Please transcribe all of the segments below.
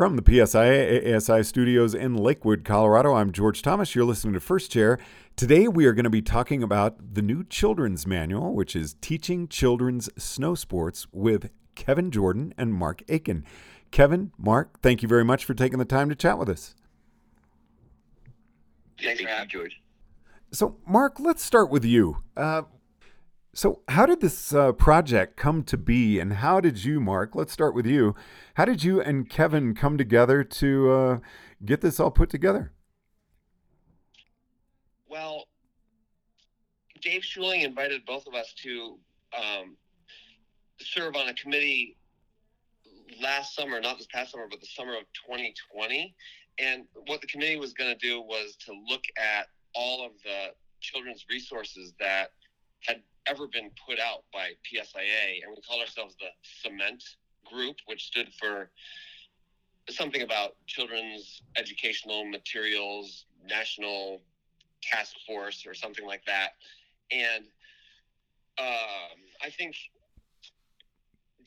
From the PSI ASI studios in Lakewood, Colorado, I'm George Thomas. You're listening to First Chair. Today we are going to be talking about the new children's manual, which is Teaching Children's Snow Sports with Kevin Jordan and Mark Aiken. Kevin, Mark, thank you very much for taking the time to chat with us. Thanks for having George. So, Mark, let's start with you. Uh, so, how did this uh, project come to be, and how did you, Mark? Let's start with you. How did you and Kevin come together to uh, get this all put together? Well, Dave Schuling invited both of us to um, serve on a committee last summer, not this past summer, but the summer of 2020. And what the committee was going to do was to look at all of the children's resources that had ever been put out by PSIA, and we call ourselves the Cement Group, which stood for something about children's educational materials, national task force, or something like that. And um, I think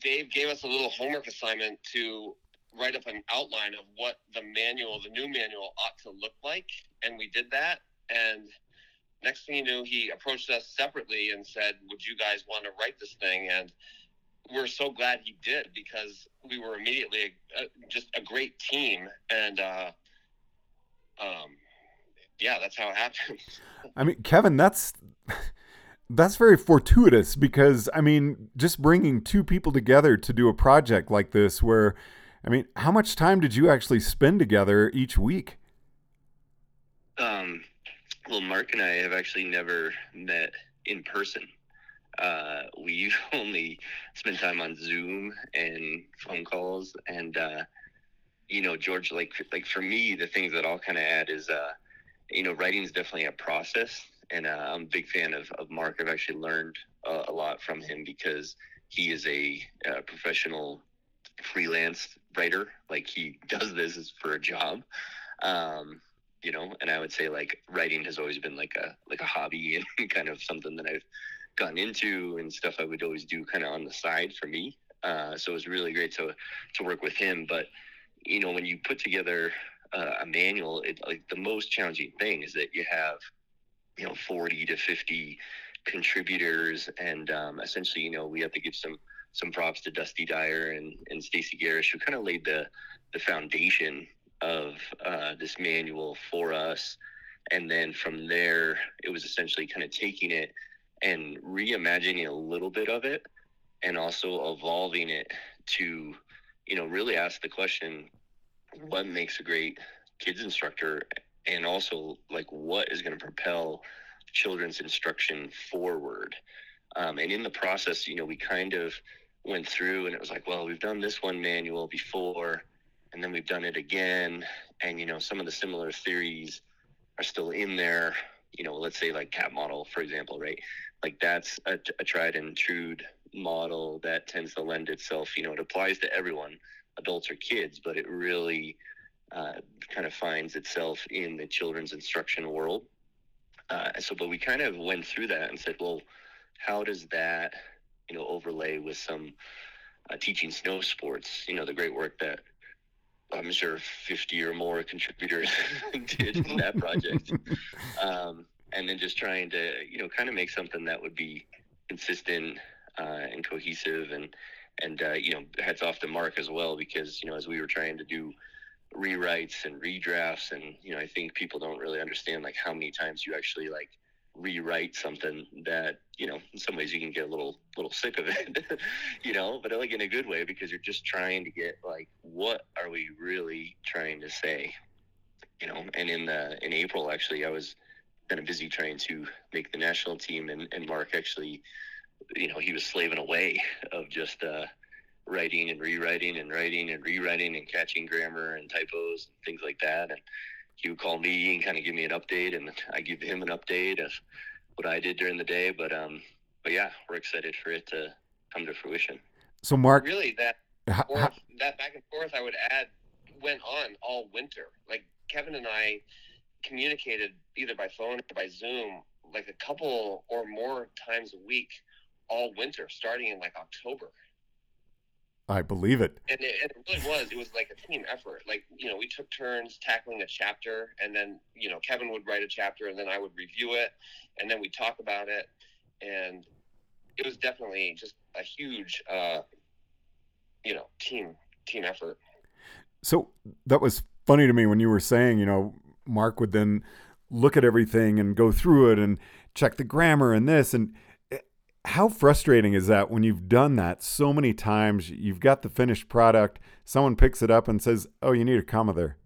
Dave gave us a little homework assignment to write up an outline of what the manual, the new manual, ought to look like, and we did that. And next thing you knew, he approached us separately and said, "Would you guys want to write this thing?" And we're so glad he did because we were immediately a, a, just a great team, and uh, um, yeah, that's how it happened. I mean, Kevin, that's that's very fortuitous because I mean, just bringing two people together to do a project like this, where I mean, how much time did you actually spend together each week? Um, well, Mark and I have actually never met in person. Uh, we've only spent time on Zoom and phone calls, and uh, you know, George, like like for me, the things that I'll kind of add is, uh, you know, writing is definitely a process, and uh, I'm a big fan of, of Mark. I've actually learned a lot from him because he is a, a professional freelance writer. Like he does this for a job. Um, you know? And i would say like writing has always been like a like a hobby and kind of something that i've gotten into and stuff i would always do kind of on the side for me. Uh, so it was really great to to work with him. But you know when you put together uh, a manual it like the most challenging thing is that you have you know 40 to 50 contributors and um, essentially you know we have to give some some props to dusty dyer and and stacy garish who kind of laid the the foundation of uh, this manual for us. And then from there, it was essentially kind of taking it and reimagining a little bit of it and also evolving it to, you know, really ask the question what makes a great kids instructor and also like what is going to propel children's instruction forward. Um, and in the process, you know, we kind of went through and it was like, well, we've done this one manual before and then we've done it again. And you know some of the similar theories are still in there. You know let's say like CAP model for example right? Like that's a, a tried and true model that tends to lend itself you know it applies to everyone adults or kids but it really uh, kind of finds itself in the children's instruction world. Uh, so but we kind of went through that and said well how does that you know overlay with some uh, teaching snow sports? You know the great work that I'm sure 50 or more contributors did in that project. Um, and then just trying to, you know, kind of make something that would be consistent uh, and cohesive. And, and uh, you know, heads off to Mark as well, because, you know, as we were trying to do rewrites and redrafts, and, you know, I think people don't really understand like how many times you actually like rewrite something that you know in some ways you can get a little little sick of it you know but like in a good way because you're just trying to get like what are we really trying to say? You know and in the in april actually i was kind of busy trying to make the national team and, and mark actually you know he was slaving away of just uh writing and rewriting and writing and rewriting and catching grammar and typos and things like that and he would call me and kind of give me an update, and I give him an update of what I did during the day. But um, but yeah, we're excited for it to come to fruition. So, Mark, really that forth, that back and forth, I would add, went on all winter. Like Kevin and I communicated either by phone or by Zoom, like a couple or more times a week all winter, starting in like October. I believe it. And it, and it really was. It was like a team effort. Like, you know, we took turns tackling a chapter, and then, you know, Kevin would write a chapter, and then I would review it, and then we talk about it. And it was definitely just a huge, uh, you know, team team effort. So that was funny to me when you were saying, you know, Mark would then look at everything and go through it and check the grammar and this and how frustrating is that when you've done that so many times you've got the finished product someone picks it up and says oh you need a comma there.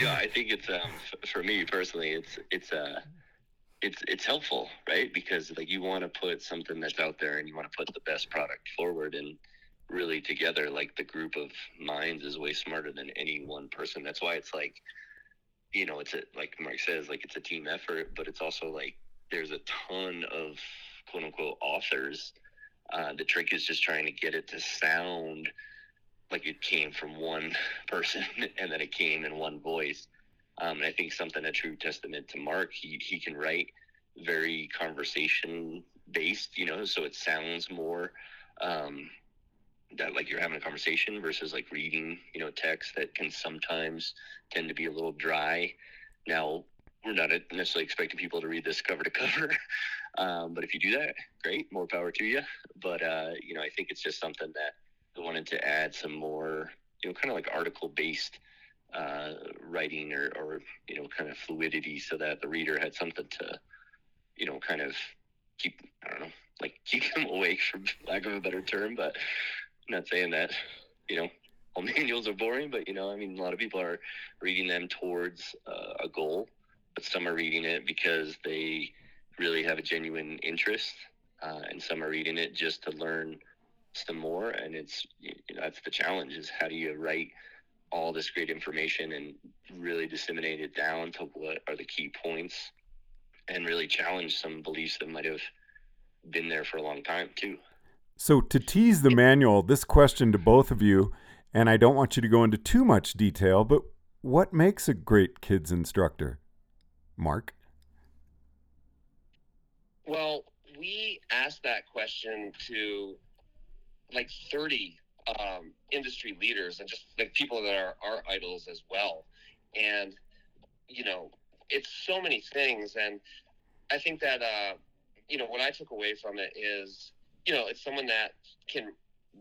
Yeah i think it's um for me personally it's it's uh it's it's helpful right? Because like you want to put something that's out there and you want to put the best product forward and really together like the group of minds is way smarter than any one person. That's why it's like you know, it's a, like Mark says, like it's a team effort, but it's also like there's a ton of quote unquote authors. Uh, the trick is just trying to get it to sound like it came from one person and that it came in one voice. Um, and I think something a true testament to Mark, he, he can write very conversation based, you know, so it sounds more um, that like you're having a conversation versus like reading, you know, text that can sometimes tend to be a little dry. Now, we're not necessarily expecting people to read this cover to cover, um, but if you do that, great, more power to you. But uh, you know, I think it's just something that I wanted to add some more, you know, kind of like article-based uh, writing or, or you know, kind of fluidity, so that the reader had something to, you know, kind of keep, I don't know, like keep them awake, for lack of a better term, but not saying that you know all manuals are boring, but you know, I mean, a lot of people are reading them towards uh, a goal, but some are reading it because they really have a genuine interest, uh, and some are reading it just to learn some more. And it's you know that's the challenge: is how do you write all this great information and really disseminate it down to what are the key points, and really challenge some beliefs that might have been there for a long time too. So, to tease the manual, this question to both of you, and I don't want you to go into too much detail, but what makes a great kids instructor? Mark? Well, we asked that question to like 30 um, industry leaders and just like people that are our idols as well. And, you know, it's so many things. And I think that, uh, you know, what I took away from it is you know, it's someone that can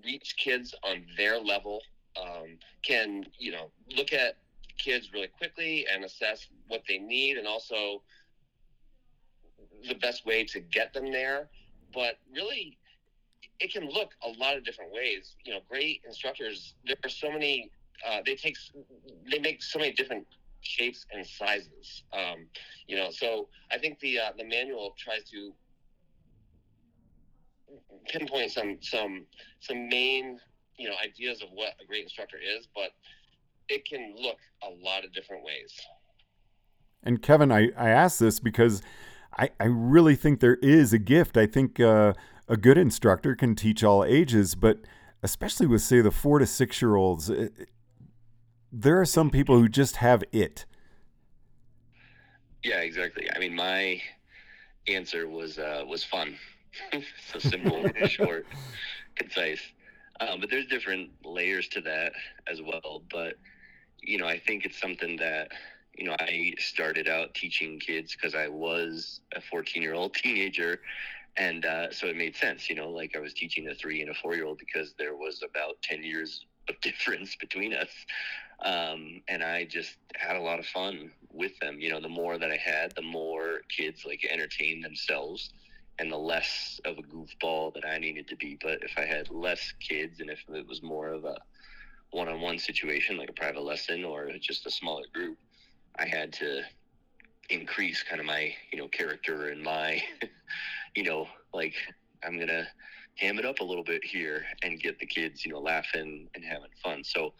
reach kids on their level, um, can, you know, look at kids really quickly and assess what they need and also the best way to get them there. But really, it can look a lot of different ways. You know, great instructors, there are so many, uh, they take, they make so many different shapes and sizes. Um, you know, so I think the uh, the manual tries to pinpoint some some some main you know ideas of what a great instructor is, but it can look a lot of different ways. And Kevin, I, I ask this because I, I really think there is a gift. I think uh, a good instructor can teach all ages, but especially with, say, the four to six year olds, it, there are some people who just have it. Yeah, exactly. I mean, my answer was uh, was fun. so simple, short, concise. Um, but there's different layers to that as well. But you know, I think it's something that you know I started out teaching kids because I was a 14 year old teenager, and uh, so it made sense. You know, like I was teaching a three and a four year old because there was about 10 years of difference between us. Um, and I just had a lot of fun with them. You know, the more that I had, the more kids like entertain themselves and the less of a goofball that I needed to be. But if I had less kids and if it was more of a one on one situation, like a private lesson or just a smaller group, I had to increase kind of my, you know, character and my, you know, like I'm going to ham it up a little bit here and get the kids, you know, laughing and having fun. So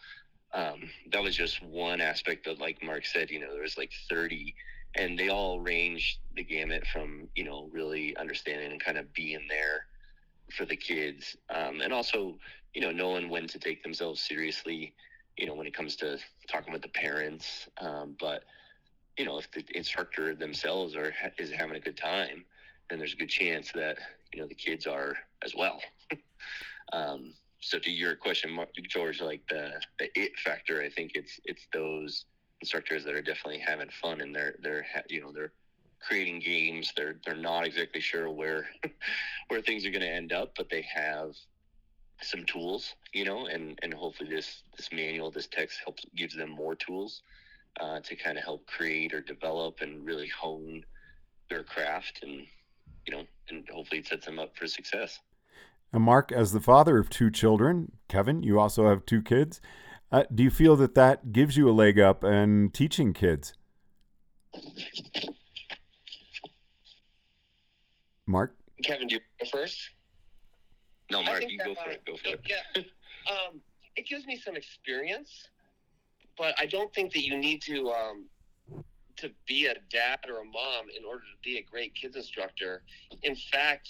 um, that was just one aspect of, like Mark said, you know, there was like 30 and they all range the gamut from you know really understanding and kind of being there for the kids um, and also you know knowing when to take themselves seriously you know when it comes to talking with the parents um, but you know if the instructor themselves are is having a good time then there's a good chance that you know the kids are as well. um, so to your question, George, like the the it factor, I think it's it's those instructors that are definitely having fun and they're they're you know they're creating games. They're they're not exactly sure where where things are going to end up, but they have some tools, you know, and and hopefully this this manual, this text helps gives them more tools uh, to kind of help create or develop and really hone their craft and you know and hopefully it sets them up for success. Now, Mark, as the father of two children, Kevin, you also have two kids. Uh, do you feel that that gives you a leg up in teaching kids? Mark? Kevin, do you go first? No, Mark, you go for it. Go for it. Yeah. Um, it gives me some experience, but I don't think that you need to um, to be a dad or a mom in order to be a great kids instructor. In fact,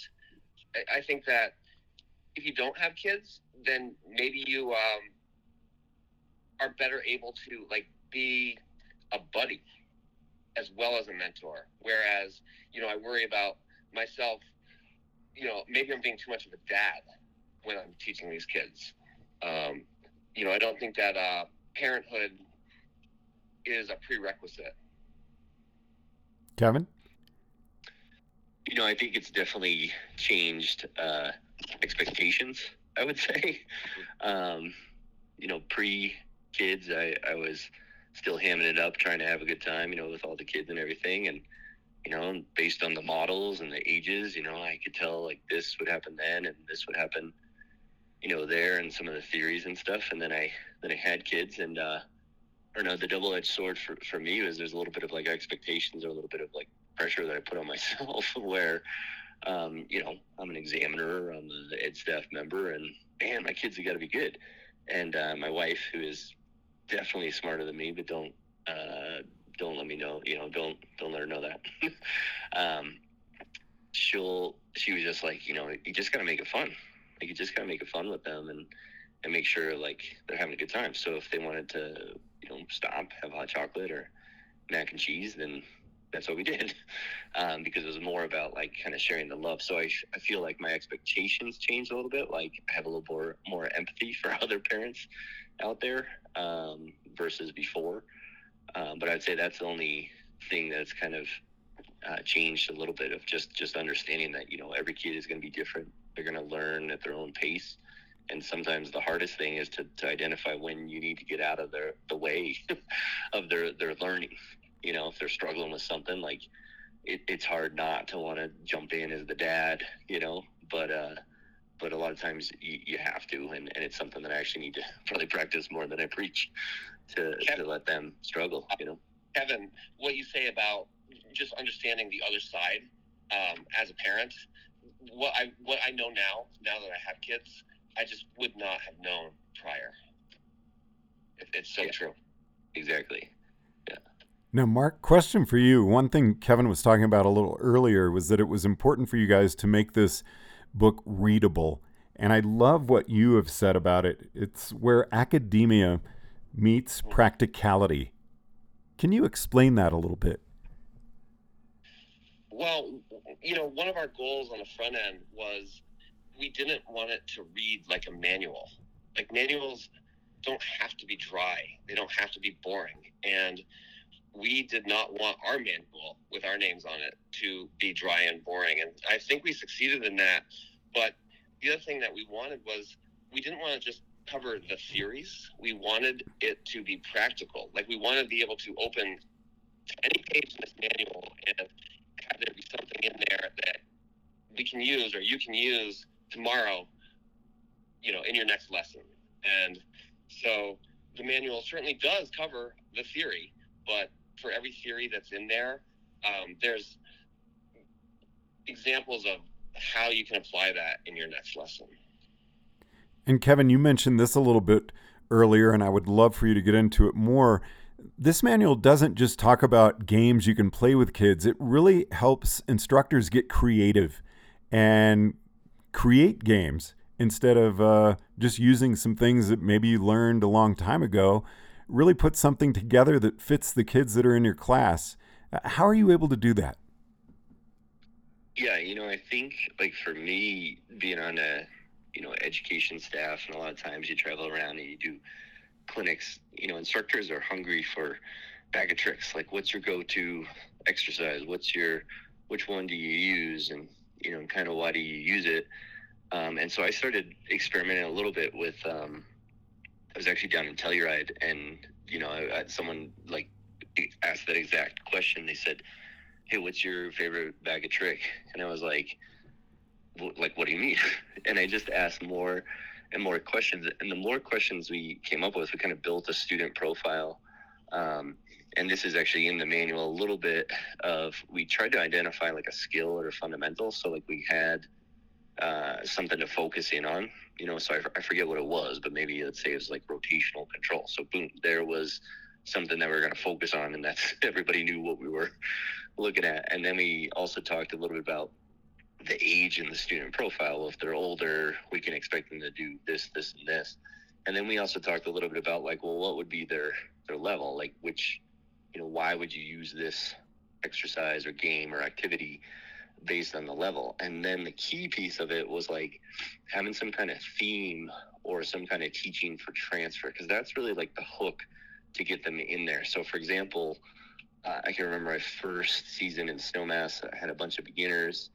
I, I think that if you don't have kids, then maybe you um, are better able to like be a buddy as well as a mentor. Whereas, you know, I worry about myself, you know, maybe I'm being too much of a dad when I'm teaching these kids. Um, you know, I don't think that uh, parenthood is a prerequisite. Kevin? You know, I think it's definitely changed uh, expectations, I would say. Um, you know, pre kids, I, I was still hamming it up, trying to have a good time, you know, with all the kids and everything. And you know, based on the models and the ages, you know, I could tell like this would happen then and this would happen, you know, there and some of the theories and stuff. And then I then I had kids and uh or no, the double edged sword for, for me was there's a little bit of like expectations or a little bit of like pressure that I put on myself where um, you know, I'm an examiner, I'm the ed staff member and man, my kids have got to be good. And uh, my wife, who is definitely smarter than me, but don't uh, don't let me know. You know, don't don't let her know that. um, she'll she was just like, you know, you just gotta make it fun. Like you just gotta make it fun with them and and make sure like they're having a good time. So if they wanted to, you know, stop, have hot chocolate or mac and cheese, then that's what we did um, because it was more about like kind of sharing the love. So I, I feel like my expectations changed a little bit. Like I have a little more more empathy for other parents out there um, versus before. Um, but I'd say that's the only thing that's kind of uh, changed a little bit of just just understanding that you know every kid is going to be different. They're going to learn at their own pace, and sometimes the hardest thing is to, to identify when you need to get out of their the way of their their learning. You know, if they're struggling with something like it, it's hard not to want to jump in as the dad. You know, but uh, but a lot of times you, you have to, and, and it's something that I actually need to probably practice more than I preach to, Kevin, to let them struggle, you know. Kevin, what you say about just understanding the other side um, as a parent, what I what I know now, now that I have kids, I just would not have known prior. It, it's so yeah. true. Exactly. Now, Mark, question for you. One thing Kevin was talking about a little earlier was that it was important for you guys to make this book readable. And I love what you have said about it. It's where academia meets mm. practicality. Can you explain that a little bit? Well, you know, one of our goals on the front end was we didn't want it to read like a manual. Like manuals don't have to be dry, they don't have to be boring. And we did not want our manual with our names on it to be dry and boring. And I think we succeeded in that. But the other thing that we wanted was we didn't want to just cover the theories. We wanted it to be practical. Like we wanted to be able to open any page in this manual and have there be something in there that we can use or you can use tomorrow, you know, in your next lesson. And so the manual certainly does cover the theory, but for every theory that's in there, um, there's examples of how you can apply that in your next lesson. And Kevin, you mentioned this a little bit earlier, and I would love for you to get into it more. This manual doesn't just talk about games you can play with kids, it really helps instructors get creative and create games instead of uh, just using some things that maybe you learned a long time ago. Really put something together that fits the kids that are in your class. How are you able to do that? Yeah, you know, I think like for me, being on a you know education staff, and a lot of times you travel around and you do clinics. You know, instructors are hungry for bag of tricks. Like, what's your go-to exercise? What's your which one do you use, and you know, kind of why do you use it? Um, and so I started experimenting a little bit with. Um, I was actually down in Telluride, and you know, I, I, someone like asked that exact question. They said, "Hey, what's your favorite bag of trick?" And I was like, "Like, what do you mean?" and I just asked more and more questions. And the more questions we came up with, we kind of built a student profile. Um, and this is actually in the manual a little bit of we tried to identify like a skill or a fundamental. So like we had uh, something to focus in on, you know. So I, I forget what it was, but maybe let's say it was like rotational control. So boom, there was something that we are going to focus on, and that's everybody knew what we were looking at. And then we also talked a little bit about the age and the student profile. If they're older, we can expect them to do this, this, and this. And then we also talked a little bit about like, well, what would be their their level? Like, which, you know, why would you use this exercise or game or activity based on the level? And then the key piece of it was like having some kind of theme or some kind of teaching for transfer, because that's really like the hook to get them in there. So, for example, uh, I can remember my first season in Snowmass. I had a bunch of beginners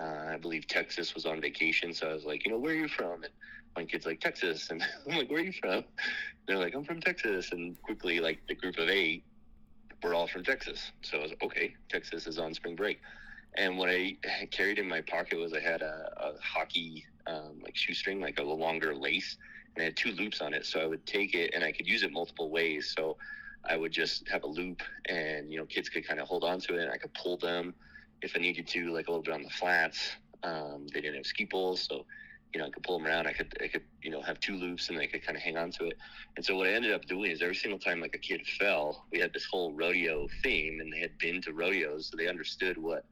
uh, I believe Texas was on vacation, so I was like, you know, where are you from? And one kid's like, Texas, and I'm like, where are you from? they're like, I'm from Texas, and quickly, like the group of eight, we're all from Texas. So I was okay. Texas is on spring break, and what I carried in my pocket was I had a, a hockey um, like shoestring, like a longer lace, and I had two loops on it. So I would take it and I could use it multiple ways. So I would just have a loop, and you know, kids could kind of hold on to it, and I could pull them if I needed to, like a little bit on the flats. Um, they didn't have ski poles, so you know I could pull them around. I could I could you know have two loops and they could kind of hang on to it. And so what I ended up doing is every single time like a kid fell, we had this whole rodeo theme, and they had been to rodeos, so they understood what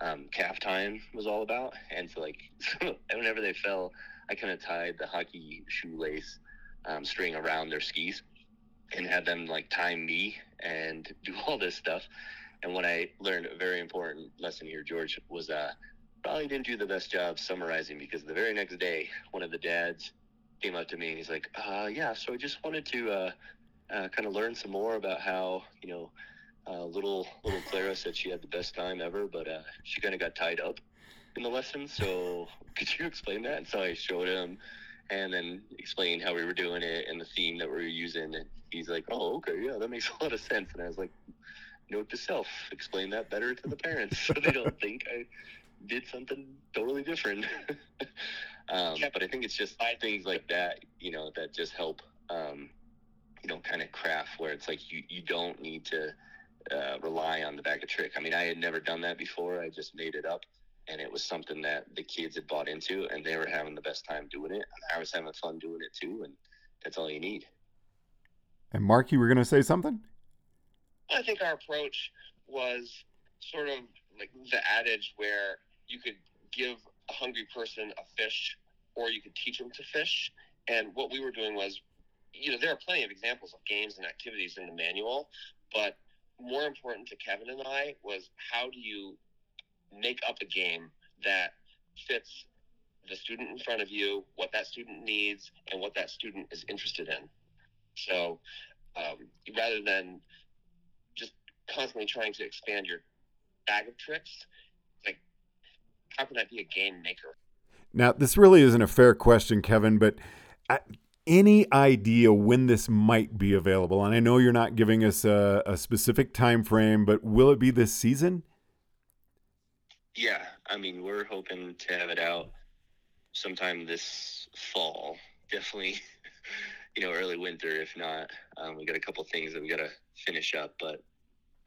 um, calf time was all about. And so like whenever they fell, I kind of tied the hockey shoelace um, string around their skis and had them like time me and do all this stuff. And what I learned a very important lesson here, George, was uh, probably didn't do the best job summarizing because the very next day, one of the dads came up to me and he's like, uh, "Yeah, so I just wanted to uh, uh, kind of learn some more about how you know." Uh, little little Clara said she had the best time ever, but uh, she kind of got tied up in the lesson. So could you explain that? And so I showed him, and then explained how we were doing it and the theme that we were using. And he's like, "Oh, okay, yeah, that makes a lot of sense." And I was like, note to self explain that better to the parents so they don't think i did something totally different um, yeah. but i think it's just things like that you know that just help um, you know kind of craft where it's like you, you don't need to uh, rely on the bag of trick. I mean i had never done that before. I just made it up and it was something that the kids had bought into and they were having the best time doing it. I was having fun doing it too and that's all you need. And mark you were going to say something? I think our approach was sort of like the adage where you could give a hungry person a fish or you could teach them to fish. And what we were doing was, you know, there are plenty of examples of games and activities in the manual, but more important to Kevin and I was how do you make up a game that fits the student in front of you, what that student needs, and what that student is interested in. So um, rather than just constantly trying to expand your bag of tricks. Like, how can I be a game maker? Now, this really isn't a fair question, Kevin, but any idea when this might be available? And I know you're not giving us a, a specific time frame, but will it be this season? Yeah, I mean, we're hoping to have it out sometime this fall. Definitely, you know, early winter. If not, um, we got a couple things that we got to finish up, but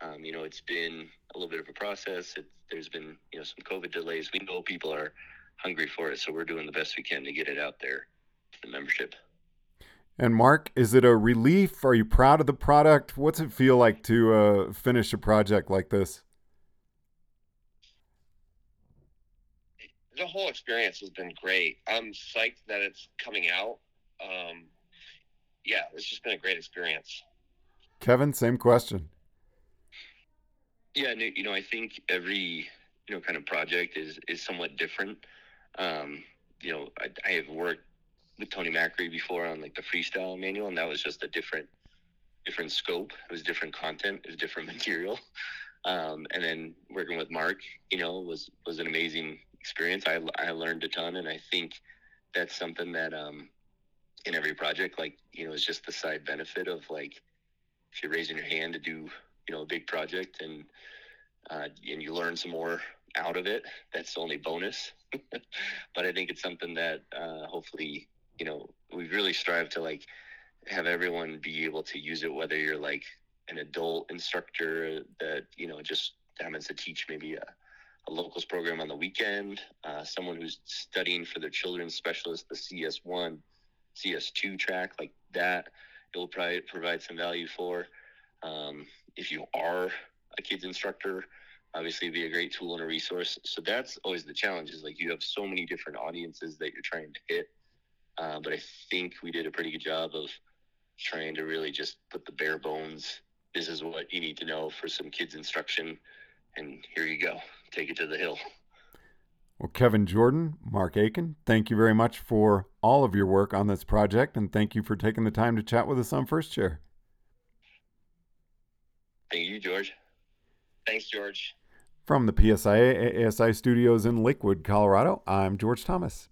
um, you know, it's been a little bit of a process. It, there's been, you know, some COVID delays. We know people are hungry for it, so we're doing the best we can to get it out there the membership. And Mark, is it a relief? Are you proud of the product? What's it feel like to uh, finish a project like this? The whole experience has been great. I'm psyched that it's coming out. Um, yeah, it's just been a great experience. Kevin, same question. Yeah, you know, I think every you know kind of project is is somewhat different. Um, you know, I, I have worked with Tony Macri before on like the freestyle manual, and that was just a different different scope. It was different content. It was different material. Um, and then working with Mark, you know, was was an amazing experience. I I learned a ton, and I think that's something that um, in every project, like you know, it's just the side benefit of like if you're raising your hand to do you know a big project and uh, and you learn some more out of it. That's only bonus. but I think it's something that uh, hopefully you know we really strive to like have everyone be able to use it, whether you're like an adult instructor that you know just happens to teach maybe a, a locals program on the weekend, uh, someone who's studying for their children's specialist, the CS1, CS2 track like that. It will probably provide some value for. Um, if you are a kids instructor, obviously be a great tool and a resource. So that's always the challenge is like you have so many different audiences that you're trying to hit. Uh, but I think we did a pretty good job of trying to really just put the bare bones. This is what you need to know for some kids instruction. And here you go. Take it to the hill. Well, Kevin Jordan, Mark Aiken, thank you very much for all of your work on this project, and thank you for taking the time to chat with us on First Chair. Thank you, George. Thanks, George. From the PSIA ASI studios in Lakewood, Colorado, I'm George Thomas.